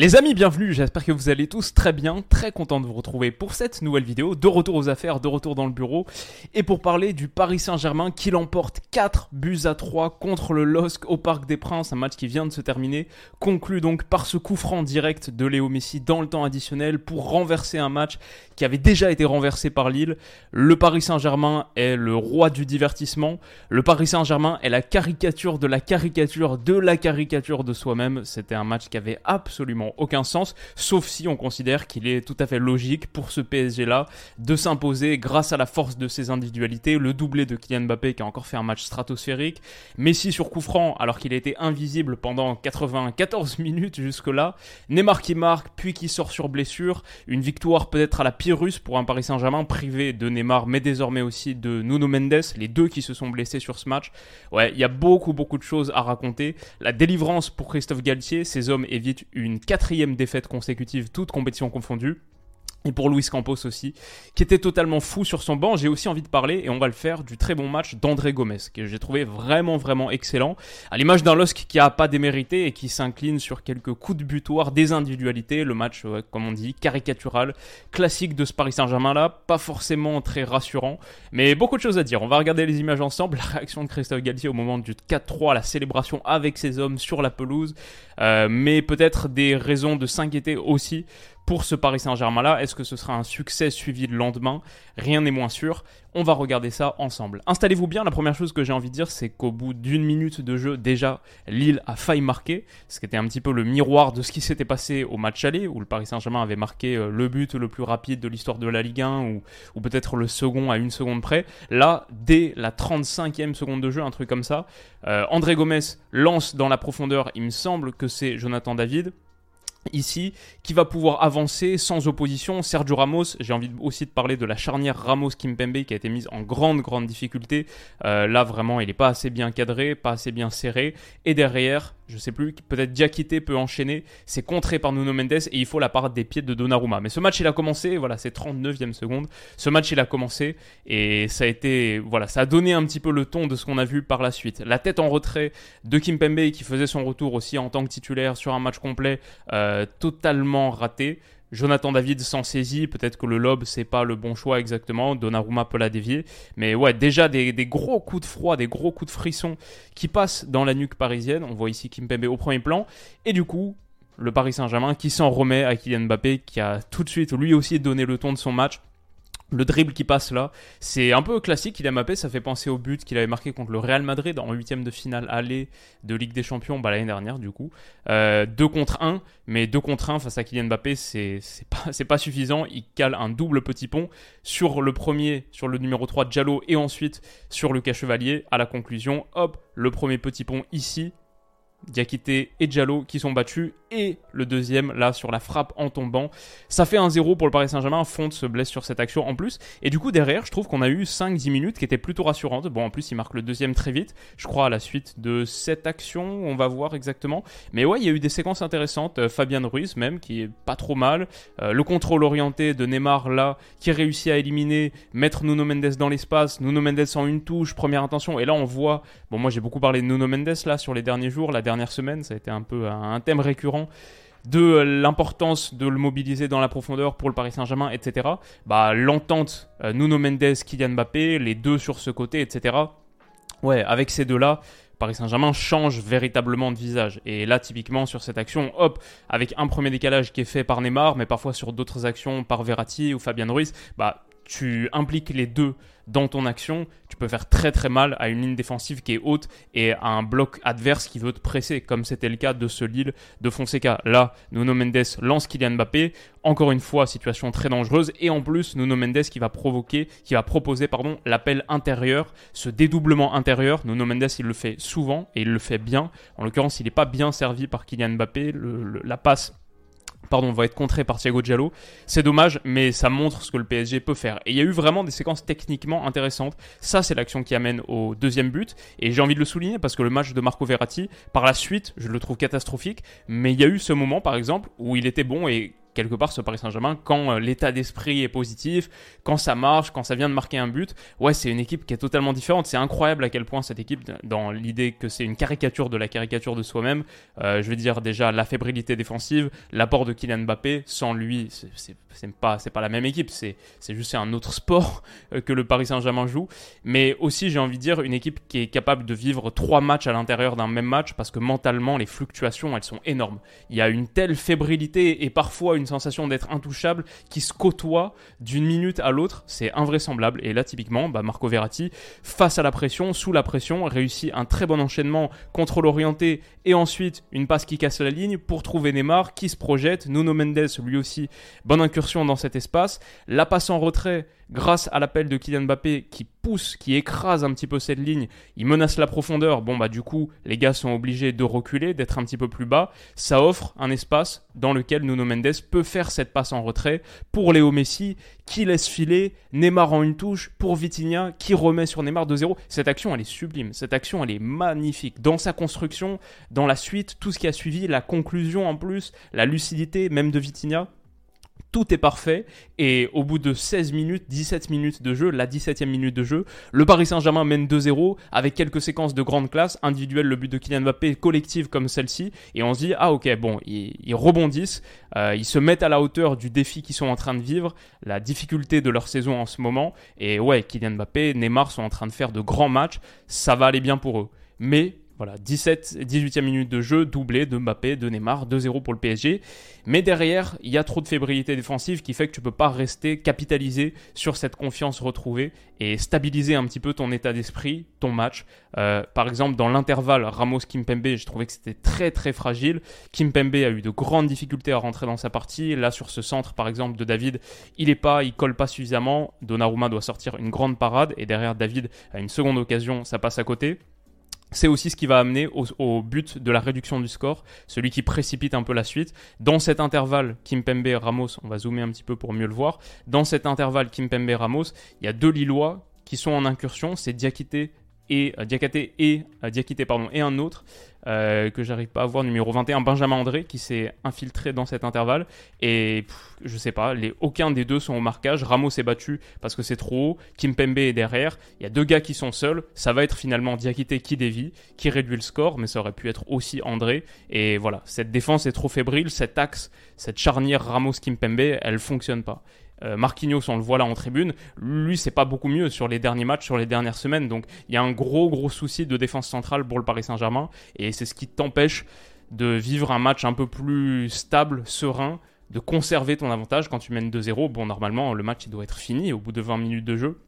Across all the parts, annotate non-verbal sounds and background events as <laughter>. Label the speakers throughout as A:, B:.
A: Les amis, bienvenue, j'espère que vous allez tous très bien, très content de vous retrouver pour cette nouvelle vidéo, de retour aux affaires, de retour dans le bureau, et pour parler du Paris Saint-Germain qui l'emporte 4 buts à 3 contre le LOSC au Parc des Princes, un match qui vient de se terminer, conclu donc par ce coup franc direct de Léo Messi dans le temps additionnel pour renverser un match qui avait déjà été renversé par Lille. Le Paris Saint-Germain est le roi du divertissement, le Paris Saint-Germain est la caricature de la caricature de la caricature de soi-même, c'était un match qui avait absolument aucun sens, sauf si on considère qu'il est tout à fait logique pour ce PSG-là de s'imposer grâce à la force de ses individualités, le doublé de Kylian Mbappé qui a encore fait un match stratosphérique, Messi sur coup franc alors qu'il a été invisible pendant 94 <laughs> minutes jusque-là, Neymar qui marque puis qui sort sur blessure, une victoire peut-être à la Pyrrhus pour un Paris Saint-Germain privé de Neymar mais désormais aussi de Nuno Mendes, les deux qui se sont blessés sur ce match. Ouais, il y a beaucoup beaucoup de choses à raconter. La délivrance pour Christophe Galtier, ces hommes évitent une quatrième défaite consécutive, toutes compétitions confondues. Et pour Luis Campos aussi, qui était totalement fou sur son banc. J'ai aussi envie de parler, et on va le faire, du très bon match d'André Gomez, que j'ai trouvé vraiment, vraiment excellent. À l'image d'un LOSC qui a pas démérité et qui s'incline sur quelques coups de butoir, des individualités. Le match, comme on dit, caricatural, classique de ce Paris Saint-Germain là. Pas forcément très rassurant, mais beaucoup de choses à dire. On va regarder les images ensemble. La réaction de Christophe Galtier au moment du 4-3, la célébration avec ses hommes sur la pelouse. Euh, mais peut-être des raisons de s'inquiéter aussi pour ce Paris Saint-Germain-là. Est-ce que ce sera un succès suivi le lendemain? Rien n'est moins sûr. On va regarder ça ensemble. Installez-vous bien. La première chose que j'ai envie de dire, c'est qu'au bout d'une minute de jeu, déjà, Lille a failli marquer. Ce qui était un petit peu le miroir de ce qui s'était passé au match aller, où le Paris Saint-Germain avait marqué euh, le but le plus rapide de l'histoire de la Ligue 1, ou, peut-être le second à une seconde près. Là, dès la 35e seconde de jeu, un truc comme ça, euh, André Gomez lance dans la profondeur. Il me semble que c'est Jonathan David ici, qui va pouvoir avancer sans opposition. Sergio Ramos, j'ai envie aussi de parler de la charnière Ramos-Kimpembe qui a été mise en grande, grande difficulté. Euh, là, vraiment, il n'est pas assez bien cadré, pas assez bien serré. Et derrière, je sais plus, peut-être Diakité peut enchaîner. C'est contré par Nuno Mendes et il faut la part des pieds de Donnarumma. Mais ce match, il a commencé, voilà, c'est 39e seconde. Ce match, il a commencé et ça a été, voilà, ça a donné un petit peu le ton de ce qu'on a vu par la suite. La tête en retrait de Kimpembe qui faisait son retour aussi en tant que titulaire sur un match complet, euh, totalement raté. Jonathan David s'en saisit, peut-être que le lob c'est pas le bon choix exactement, Donnarumma peut la dévier, mais ouais déjà des, gros coups de froid, des gros coups de frisson qui passent dans la nuque parisienne, on voit ici Kimpembe au premier plan, et du coup le Paris Saint-Germain qui s'en remet à Kylian Mbappé qui a tout de suite lui aussi donné le ton de son match, le dribble qui passe là, c'est un peu classique. Il a mappé, ça fait penser au but qu'il avait marqué contre le Real Madrid en huitième de finale aller de Ligue des Champions bah, l'année dernière du coup. 2 euh, contre 1, mais 2 contre 1 face à Kylian Mbappé, <laughs> c'est pas, suffisant. Il cale un double petit pont sur le premier, sur le numéro 3 de Diallo et ensuite sur Lucas Chevalier. À la conclusion, hop, le premier petit pont ici, Diakité et Diallo qui sont battus et le deuxième là sur la frappe en tombant. Ça fait un 0 pour le Paris Saint-Germain. Fonte se blesse sur cette action en plus. Et du coup, derrière, je trouve qu'on a eu 5-10 minutes qui étaient plutôt rassurantes. Bon, en plus, il marque le deuxième très vite. Je crois à la suite de cette action. On va voir exactement. Mais ouais, il y a eu des séquences intéressantes. Euh, Fabien Ruiz, même, qui est pas trop mal. Euh, le contrôle orienté de Neymar là, qui réussit à éliminer, mettre Nuno Mendes dans l'espace. Nuno Mendes en une touche, première intention. Et là, on voit. Bon, moi, j'ai beaucoup parlé de Nuno Mendes là sur les derniers jours. La dernière semaine, ça a été un peu un thème récurrent de l'importance de le mobiliser dans la profondeur pour le Paris Saint-Germain, etc. Bah, l'entente euh, Nuno Mendes, Kylian Mbappé, les deux sur ce côté, etc. Ouais, avec ces deux-là, Paris Saint-Germain change véritablement de visage. Et là, typiquement, sur cette action, hop, avec un premier décalage qui est fait par Neymar, mais parfois sur d'autres actions par Verratti ou Fabien Ruiz, bah, tu impliques les deux dans ton action, tu peux faire très très mal à une ligne défensive qui est haute et à un bloc adverse qui veut te presser, comme c'était le cas de ce Lille de Fonseca. Là, Nuno Mendes lance Kylian Mbappé. Encore une fois, situation très dangereuse. Et en plus, Nuno Mendes qui va provoquer, qui va proposer, pardon, l'appel intérieur, ce dédoublement intérieur. Nuno Mendes, il le fait souvent et il le fait bien. En l'occurrence, il n'est pas bien servi par Kylian Mbappé. la passe pardon, va être contré par Thiago Giallo. C'est dommage, mais ça montre ce que le PSG peut faire. Et il y a eu vraiment des séquences techniquement intéressantes. Ça, c'est l'action qui amène au deuxième but. Et j'ai envie de le souligner parce que le match de Marco Verratti, par la suite, je le trouve catastrophique. Mais il y a eu ce moment, par exemple, où il était bon et quelque part ce Paris Saint-Germain quand euh, l'état d'esprit est positif, quand ça marche, quand ça vient de marquer un but. Ouais, c'est une équipe qui est totalement différente. C'est incroyable à quel point cette équipe, dans l'idée que c'est une caricature de la caricature de soi-même, euh, je veux dire déjà la fébrilité défensive, l'apport de Kylian Mbappé, sans lui, c'est pas, pas la même équipe, c'est juste un autre sport <laughs> euh, que le Paris Saint-Germain joue. Mais aussi, j'ai envie de dire, une équipe qui est capable de vivre trois matchs à l'intérieur d'un même match parce que mentalement, les fluctuations, elles sont énormes. Il y a une telle fébrilité et parfois une sensation d'être intouchable qui se côtoie d'une minute à l'autre. C'est invraisemblable. Et là, typiquement, bah, Marco Verratti, face à la pression, sous la pression, réussit un très bon enchaînement, contrôle orienté et ensuite une passe qui casse la ligne pour trouver Neymar qui se projette. Nuno Mendes, lui aussi, bonne incursion dans cet espace. La passe en retrait grâce à l'appel de Kylian Mbappé qui pousse, qui écrase un petit peu cette ligne, il menace la profondeur. Bon bah du coup, les gars sont obligés de reculer, d'être un petit peu plus bas. Ça offre un espace dans lequel Nuno Mendes peut faire cette passe en retrait pour Léo Messi qui laisse filer Neymar en une touche pour Vitinha qui remet sur Neymar 2-0. Cette action, elle est sublime. Cette action, elle est magnifique. Dans sa construction, dans la suite, tout ce qui a suivi, la conclusion en plus, la lucidité même de Vitinha tout est parfait. Et au bout de 16 minutes, 17 minutes de jeu, la 17e minute de jeu, le Paris Saint-Germain mène 2-0 avec quelques séquences de grande classe, individuelles, le but de Kylian Mbappé, collective comme celle-ci. Et on se dit ah ok bon ils, rebondissent, euh, ils se mettent à la hauteur du défi qu'ils sont en train de vivre, la difficulté de leur saison en ce moment. Et ouais Kylian Mbappé, Neymar sont en train de faire de grands matchs, ça va aller bien pour eux. Mais voilà, 17, 18e minute de jeu, doublé de Mbappé, de Neymar, 2-0 pour le PSG. Mais derrière, il y a trop de fébrilité défensive qui fait que tu peux pas rester capitalisé sur cette confiance retrouvée et stabiliser un petit peu ton état d'esprit, ton match. Euh, par exemple, dans l'intervalle Ramos-Kimpembe, j'ai trouvé que c'était très très fragile. Kimpembe a eu de grandes difficultés à rentrer dans sa partie. Là, sur ce centre, par exemple, de David, il est pas, il colle pas suffisamment. Donnarumma doit sortir une grande parade et derrière David a une seconde occasion, ça passe à côté c'est aussi ce qui va amener au, but de la réduction du score, celui qui précipite un peu la suite. Dans cet intervalle, Kimpembe Ramos, on va zoomer un petit peu pour mieux le voir. Dans cet intervalle, Kimpembe Ramos, il y a deux Lillois qui sont en incursion, c'est Diakité et euh, Diakité et euh, Diakité pardon et un autre euh, que j'arrive pas à voir numéro 21 Benjamin André qui s'est infiltré dans cet intervalle. Et je sais pas les aucun des deux sont au marquage. Ramos est battu parce que c'est trop haut. Kimpembe est derrière. Il y a deux gars qui sont seuls. Ça va être finalement Diakité qui dévie qui réduit le score mais ça aurait pu être aussi André. Et voilà. Cette défense est trop fébrile. Cet axe cette charnière Ramos Kimpembe elle fonctionne pas euh, Marquinhos, on le voit là en tribune, lui c'est pas beaucoup mieux sur les derniers matchs, sur les dernières semaines. Donc il y a un gros gros souci de défense centrale pour le Paris Saint-Germain et c'est ce qui t'empêche de vivre un match un peu plus stable, serein, de conserver ton avantage quand tu mènes 2-0. Bon normalement le match il doit être fini au bout de 20 minutes de jeu.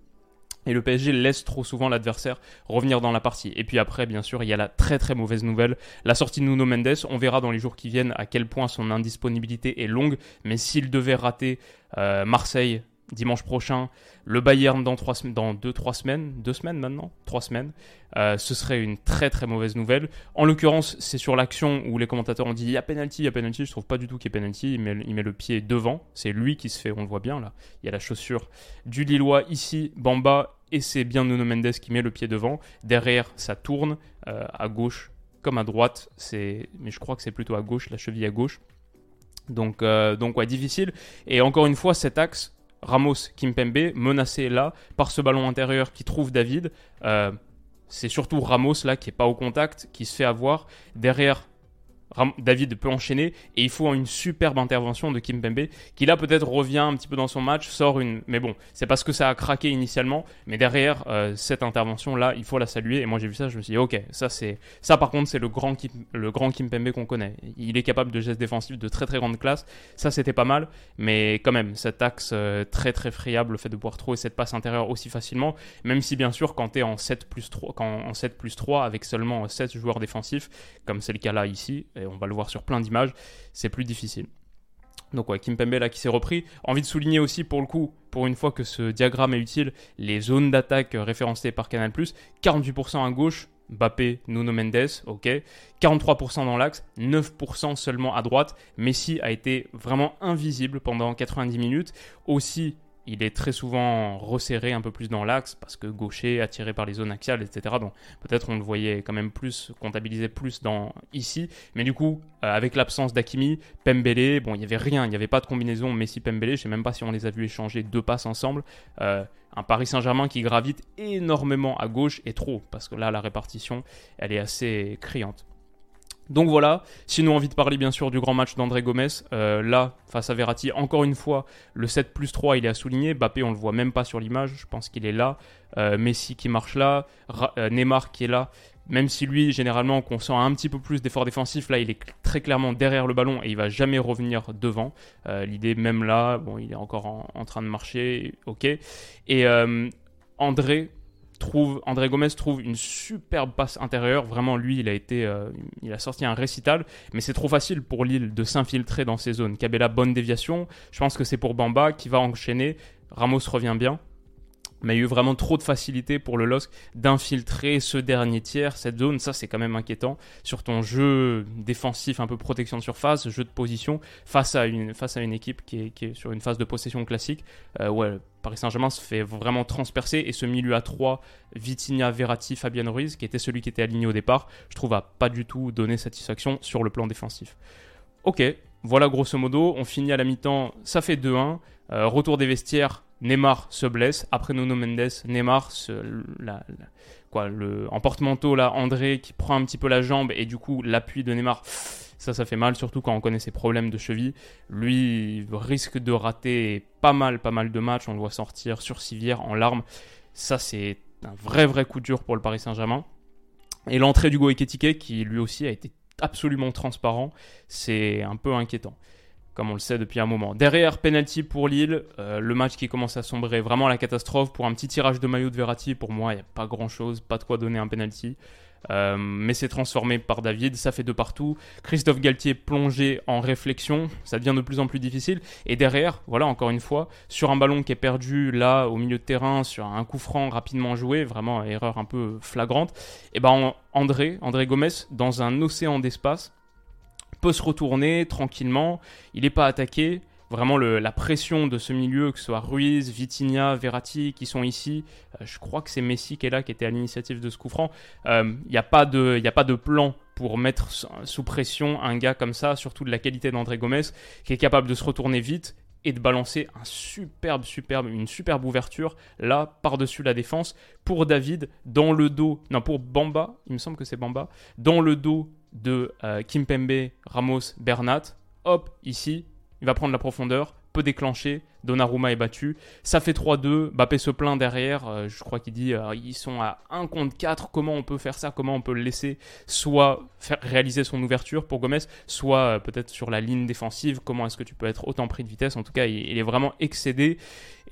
A: Et le PSG laisse trop souvent l'adversaire revenir dans la partie. Et puis après, bien sûr, il y a la très très mauvaise nouvelle, la sortie de Nuno Mendes. On verra dans les jours qui viennent à quel point son indisponibilité est longue. Mais s'il devait rater euh, Marseille dimanche prochain, le Bayern dans, trois, dans deux, trois semaines, deux semaines maintenant, trois semaines, euh, ce serait une très très mauvaise nouvelle. En l'occurrence, c'est sur l'action où les commentateurs ont dit il y a penalty, il y a penalty. Je trouve pas du tout qu'il y ait penalty. Il met, il met le pied devant. C'est lui qui se fait, on le voit bien là. Il y a la chaussure du Lillois ici, Bamba, et c'est bien Nuno Mendes qui met le pied devant. Derrière, ça tourne euh, à gauche comme à droite. C'est, mais je crois que c'est plutôt à gauche, la cheville à gauche. Donc, euh, donc ouais, difficile. Et encore une fois, cet axe Ramos, Kimpembe, menacé là par ce ballon intérieur qui trouve David. Euh, c'est surtout Ramos là qui est pas au contact, qui se fait avoir. Derrière, David peut enchaîner et il faut une superbe intervention de Kim Pembe qui là peut-être revient un petit peu dans son match, sort une. Mais bon, c'est parce que ça a craqué initialement, mais derrière euh, cette intervention là, il faut la saluer. Et moi j'ai vu ça, je me suis dit ok, ça c'est ça par contre c'est le grand Kim, le grand Kim Pembe qu'on connaît. Il est capable de gestes défensifs de très très grande classe. Ça c'était pas mal, mais quand même cet axe euh, très très friable, le fait de pouvoir trouver cette passe intérieure aussi facilement, même si bien sûr quand tu es en 7 plus 3, quand, en 7 plus 3 avec seulement 7 joueurs défensifs, comme c'est le cas là ici, on va le voir sur plein d'images, c'est plus difficile. Donc ouais, Kimpembe là qui s'est repris. Envie de souligner aussi pour le coup, pour une fois que ce diagramme est utile, les zones d'attaque référencées par Canal+, 48% à gauche, Mbappé, Nuno Mendes, ok. 43% dans l'axe, 9% seulement à droite. Messi a été vraiment invisible pendant 90 minutes. Aussi, il est très souvent resserré un peu plus dans l'axe parce que gaucher, attiré par les zones axiales, etc. Donc peut-être on le voyait quand même plus, comptabilisé plus dans ici. Mais du coup, euh, avec l'absence d'Akimi, Pembele, bon, il n'y avait rien, il n'y avait pas de combinaison Messi-Pembele. Je ne sais même pas si on les a vus échanger deux passes ensemble. Euh, un Paris Saint-Germain qui gravite énormément à gauche et trop, parce que là, la répartition, elle est assez criante. Donc voilà, sinon envie de parler bien sûr du grand match d'André Gomez. Euh, là, face à Verratti, encore une fois, le 7 plus 3, il est à souligner. Bappé, on le voit même pas sur l'image, je pense qu'il est là. Euh, Messi qui marche là, euh, Neymar qui est là. Même si lui, généralement, qu'on sent un petit peu plus d'effort défensif, là, il est très clairement derrière le ballon et il va jamais revenir devant. L'idée, même là, bon, il est encore en, en train de marcher, ok. Et André, trouve, André Gomez trouve une superbe passe intérieure. Vraiment, lui, il a été, euh, il a sorti un récital, mais c'est trop facile pour Lille de s'infiltrer dans ces zones. Cabella, bonne déviation. Je pense que c'est pour Bamba qui va enchaîner. Ramos revient bien mais il y a eu vraiment trop de facilité pour le LOSC d'infiltrer ce dernier tiers, cette zone. Ça, c'est quand même inquiétant sur ton jeu défensif, un peu protection de surface, jeu de position, face à une, équipe qui est, sur une phase de possession classique. Euh, Paris Saint-Germain se fait vraiment transpercer et ce milieu à 3, Vitinha, Verratti, Fabien Ruiz, qui était celui qui était aligné au départ, je trouve a pas du tout donné satisfaction sur le plan défensif. Ok, voilà grosso modo, on finit à la mi-temps, ça fait 2-1. Euh, retour des vestiaires, Neymar se blesse. Après Nuno Mendes, Neymar, quoi, le, en porte-manteau, là, André qui prend un petit peu la jambe et du coup, l'appui de Neymar, ça, ça fait mal, surtout quand on connaît ses problèmes de cheville. Lui risque de rater pas mal, pas mal de matchs. On le voit sortir sur civière en larmes. Ça, c'est un vrai, vrai coup dur pour le Paris Saint-Germain. Et l'entrée du Ekitike, qui lui aussi a été absolument transparent, c'est un peu inquiétant comme on le sait depuis un moment. Derrière, penalty pour Lille, euh, le match qui commence à sombrer, vraiment la catastrophe. Pour un petit tirage de maillot de Verratti, pour moi, il n'y a pas grand-chose, pas de quoi donner un penalty. Euh, mais c'est transformé par David, ça fait de partout. Christophe Galtier plongé en réflexion, ça devient de plus en plus difficile. Et derrière, voilà, encore une fois, sur un ballon qui est perdu là au milieu de terrain, sur un coup franc rapidement joué, vraiment erreur un peu flagrante, et ben André, André Gomez, dans un océan d'espace, peut se retourner tranquillement, il n'est pas attaqué. Vraiment la pression de ce milieu, que ce soit Ruiz, Vitinha, Verratti qui sont ici, euh, je crois que c'est Messi qui est là, qui était à l'initiative de ce coup franc. Il euh, n'y a, pas de, plan pour mettre sous pression un gars comme ça, surtout de la qualité d'André Gomez, qui est capable de se retourner vite et de balancer un superbe, superbe, une superbe ouverture là par-dessus la défense pour David dans le dos, non pour Bamba, il me semble que c'est Bamba, dans le dos de euh, Kimpembe, Ramos, Bernat. Hop, ici, il va prendre la profondeur, peut déclencher, Donnarumma est battu. Ça fait 3-2, Bappé se plaint derrière, euh, je crois qu'il dit euh, ils sont à 1 contre 4, comment on peut faire ça, comment on peut le laisser soit faire réaliser son ouverture pour Gomez, soit peut-être sur la ligne défensive, comment est-ce que tu peux être autant pris de vitesse, en tout cas il, est vraiment excédé.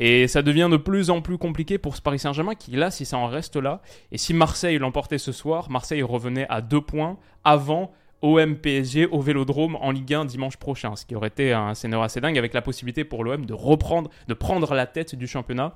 A: Et ça devient de plus en plus compliqué pour ce Paris Saint-Germain qui là, si ça en reste là, et si Marseille l'emportait ce soir, Marseille revenait à 2 points avant OM PSG au Vélodrome en Ligue 1 dimanche prochain, ce qui aurait été un scénario assez dingue avec la possibilité pour l'OM de reprendre, de prendre la tête du championnat.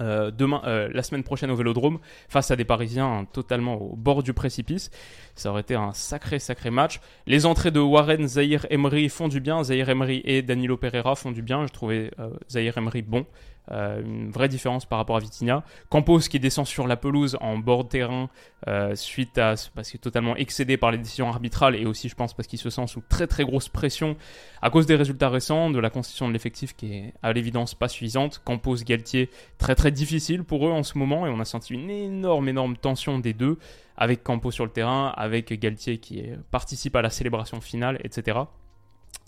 A: Euh, demain, euh, la semaine prochaine au Vélodrome, face à des Parisiens totalement au bord du précipice. Ça aurait été un sacré, sacré match. Les entrées de Warren, Zahir Emery font du bien. Zahir Emery et Danilo Pereira font du bien. Je trouvais euh, Zahir Emery bon. Euh, une vraie différence par rapport à Vitinha. Campos qui descend sur la pelouse en bord de terrain euh, suite à parce qu'il est totalement excédé par les décisions arbitrales et aussi je pense parce qu'il se sent sous très très grosse pression à cause des résultats récents, de la constitution de l'effectif qui est à l'évidence pas suffisante. Campos, Galtier, très très difficile pour eux en ce moment et on a senti une énorme énorme tension des deux avec Campos sur le terrain, avec Galtier qui participe à la célébration finale, etc.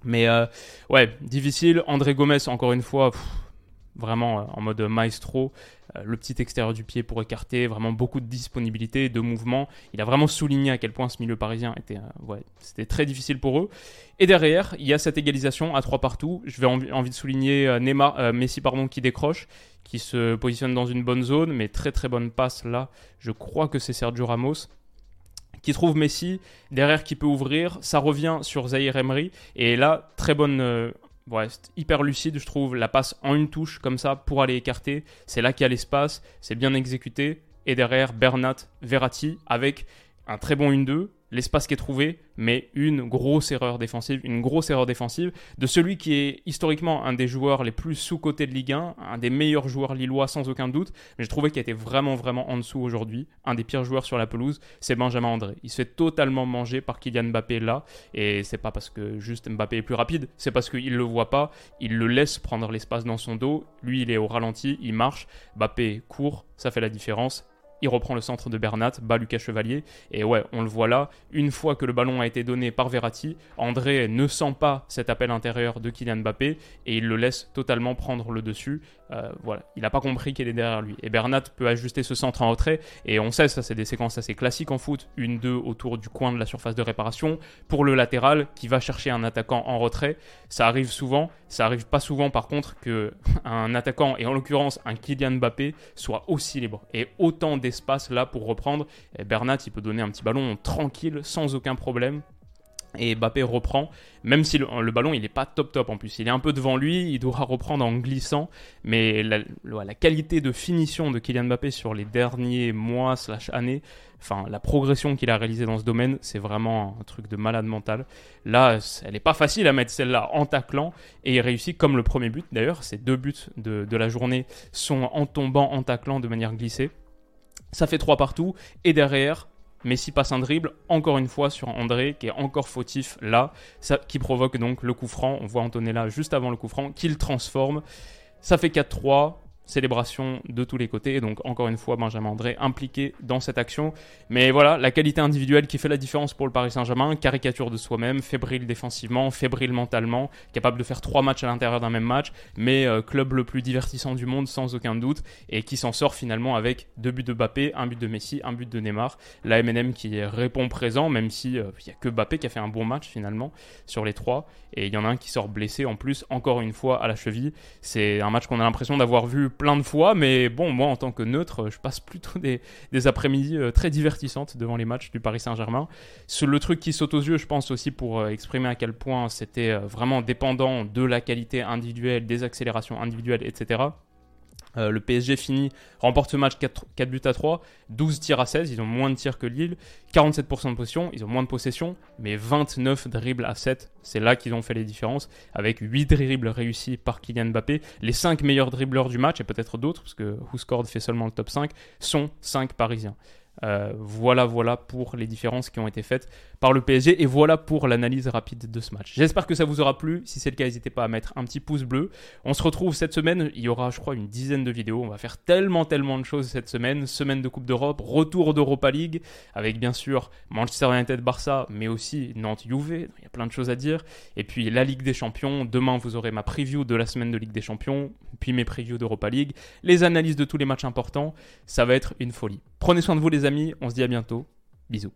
A: Mais euh, ouais, difficile. André Gomez, encore une fois, vraiment euh, en mode maestro, euh, le petit extérieur du pied pour écarter, vraiment beaucoup de disponibilité, de mouvement. Il a vraiment souligné à quel point ce milieu parisien était, euh, très difficile pour eux. Et derrière, il y a cette égalisation à trois partout. Je vais envie, envie de souligner Neymar, Messi pardon, qui décroche, qui se positionne dans une bonne zone, mais très très bonne passe là. Je crois que c'est Sergio Ramos qui trouve Messi derrière qui peut ouvrir. Ça revient sur Zahir Emery. Et là, très bonne ouais, hyper lucide, je trouve. La passe en une touche, comme ça, pour aller écarter. C'est là qu'il y a l'espace, c'est bien exécuté. Et derrière, Bernat, Verratti, avec un très bon 1-2 l'espace qui est trouvé, mais une grosse erreur défensive, une grosse erreur défensive de celui qui est historiquement un des joueurs les plus sous-cotés de Ligue 1, un des meilleurs joueurs lillois sans aucun doute, mais je trouvais qu'il était vraiment vraiment en dessous aujourd'hui, un des pires joueurs sur la pelouse, c'est Benjamin André. Il se fait totalement manger par Kylian Mbappé là, et c'est pas parce que juste Mbappé est plus rapide, c'est parce qu'il le voit pas, il le laisse prendre l'espace dans son dos, lui il est au ralenti, il marche, Mbappé court, ça fait la différence, il reprend le centre de Bernat, bat Lucas Chevalier, et ouais, on le voit là, une fois que le ballon a été donné par Verratti, André ne sent pas cet appel intérieur de Kylian Mbappé, et il le laisse totalement prendre le dessus, euh, voilà, il n'a pas compris qu'il est derrière lui. Et Bernat peut ajuster ce centre en retrait, et on sait, ça c'est des séquences assez classiques en foot, une, deux autour du coin de la surface de réparation, pour le latéral qui va chercher un attaquant en retrait, ça arrive souvent, ça arrive pas souvent par contre que <laughs> un attaquant, et en l'occurrence un Kylian Mbappé, soit aussi libre, et autant d'espace là pour reprendre. Bernat, il peut donner un petit ballon tranquille, sans aucun problème, et Mbappé reprend, même si le, ballon il n'est pas top top en plus. Il est un peu devant lui, il doit reprendre en glissant. Mais la, qualité de finition de Kylian Mbappé sur les derniers mois slash années, enfin la progression qu'il a réalisée dans ce domaine, c'est vraiment un truc de malade mental. Là, elle n'est pas facile à mettre celle-là en taclant. Et il réussit comme le premier but d'ailleurs. Ces deux buts de, de la journée sont en tombant, en taclant de manière glissée. Ça fait trois partout. Et derrière, Messi passe un dribble, encore une fois sur André, qui est encore fautif là, qui provoque donc le coup franc. On voit Antonella juste avant le coup franc, qu'il transforme. Ça fait 4-3 célébration de tous les côtés. Donc encore une fois, Benjamin André impliqué dans cette action. Mais voilà, la qualité individuelle qui fait la différence pour le Paris Saint-Germain, caricature de soi-même, fébrile défensivement, fébrile mentalement, capable de faire trois matchs à l'intérieur d'un même match, mais euh, club le plus divertissant du monde sans aucun doute, et qui s'en sort finalement avec deux buts de Mbappé, un but de Messi, un but de Neymar. La MNM qui répond présent, même si euh, il n'y a que Mbappé qui a fait un bon match finalement sur les trois, et il y en a un qui sort blessé en plus, encore une fois à la cheville. C'est un match qu'on a l'impression d'avoir vu plein de fois, mais bon, moi en tant que neutre, je passe plutôt des, après-midi euh, très divertissantes devant les matchs du Paris Saint-Germain. Le truc qui saute aux yeux, je pense aussi pour euh, exprimer à quel point c'était euh, vraiment dépendant de la qualité individuelle, des accélérations individuelles, etc. Euh, le PSG finit, remporte ce match 4, buts à 3, 12 tirs à 16, ils ont moins de tirs que Lille, 47% de possession, ils ont moins de possession, mais 29 dribbles à 7, c'est là qu'ils ont fait les différences, avec 8 dribbles réussis par Kylian Mbappé. Les 5 meilleurs dribbleurs du match, et peut-être d'autres, parce que Who fait seulement le top 5, sont 5 parisiens. Euh, voilà, voilà pour les différences qui ont été faites par le PSG et voilà pour l'analyse rapide de ce match. J'espère que ça vous aura plu. Si c'est le cas, n'hésitez pas à mettre un petit pouce bleu. On se retrouve cette semaine. Il y aura, je crois, une dizaine de vidéos. On va faire tellement, tellement de choses cette semaine. Semaine de Coupe d'Europe, retour d'Europa League avec bien sûr Manchester United-Barça, mais aussi Nantes-Juve. Il y a plein de choses à dire. Et puis la Ligue des Champions. Demain, vous aurez ma preview de la semaine de Ligue des Champions, puis mes previews d'Europa League, les analyses de tous les matchs importants. Ça va être une folie. Prenez soin de vous, les amis. On se dit à bientôt. Bisous.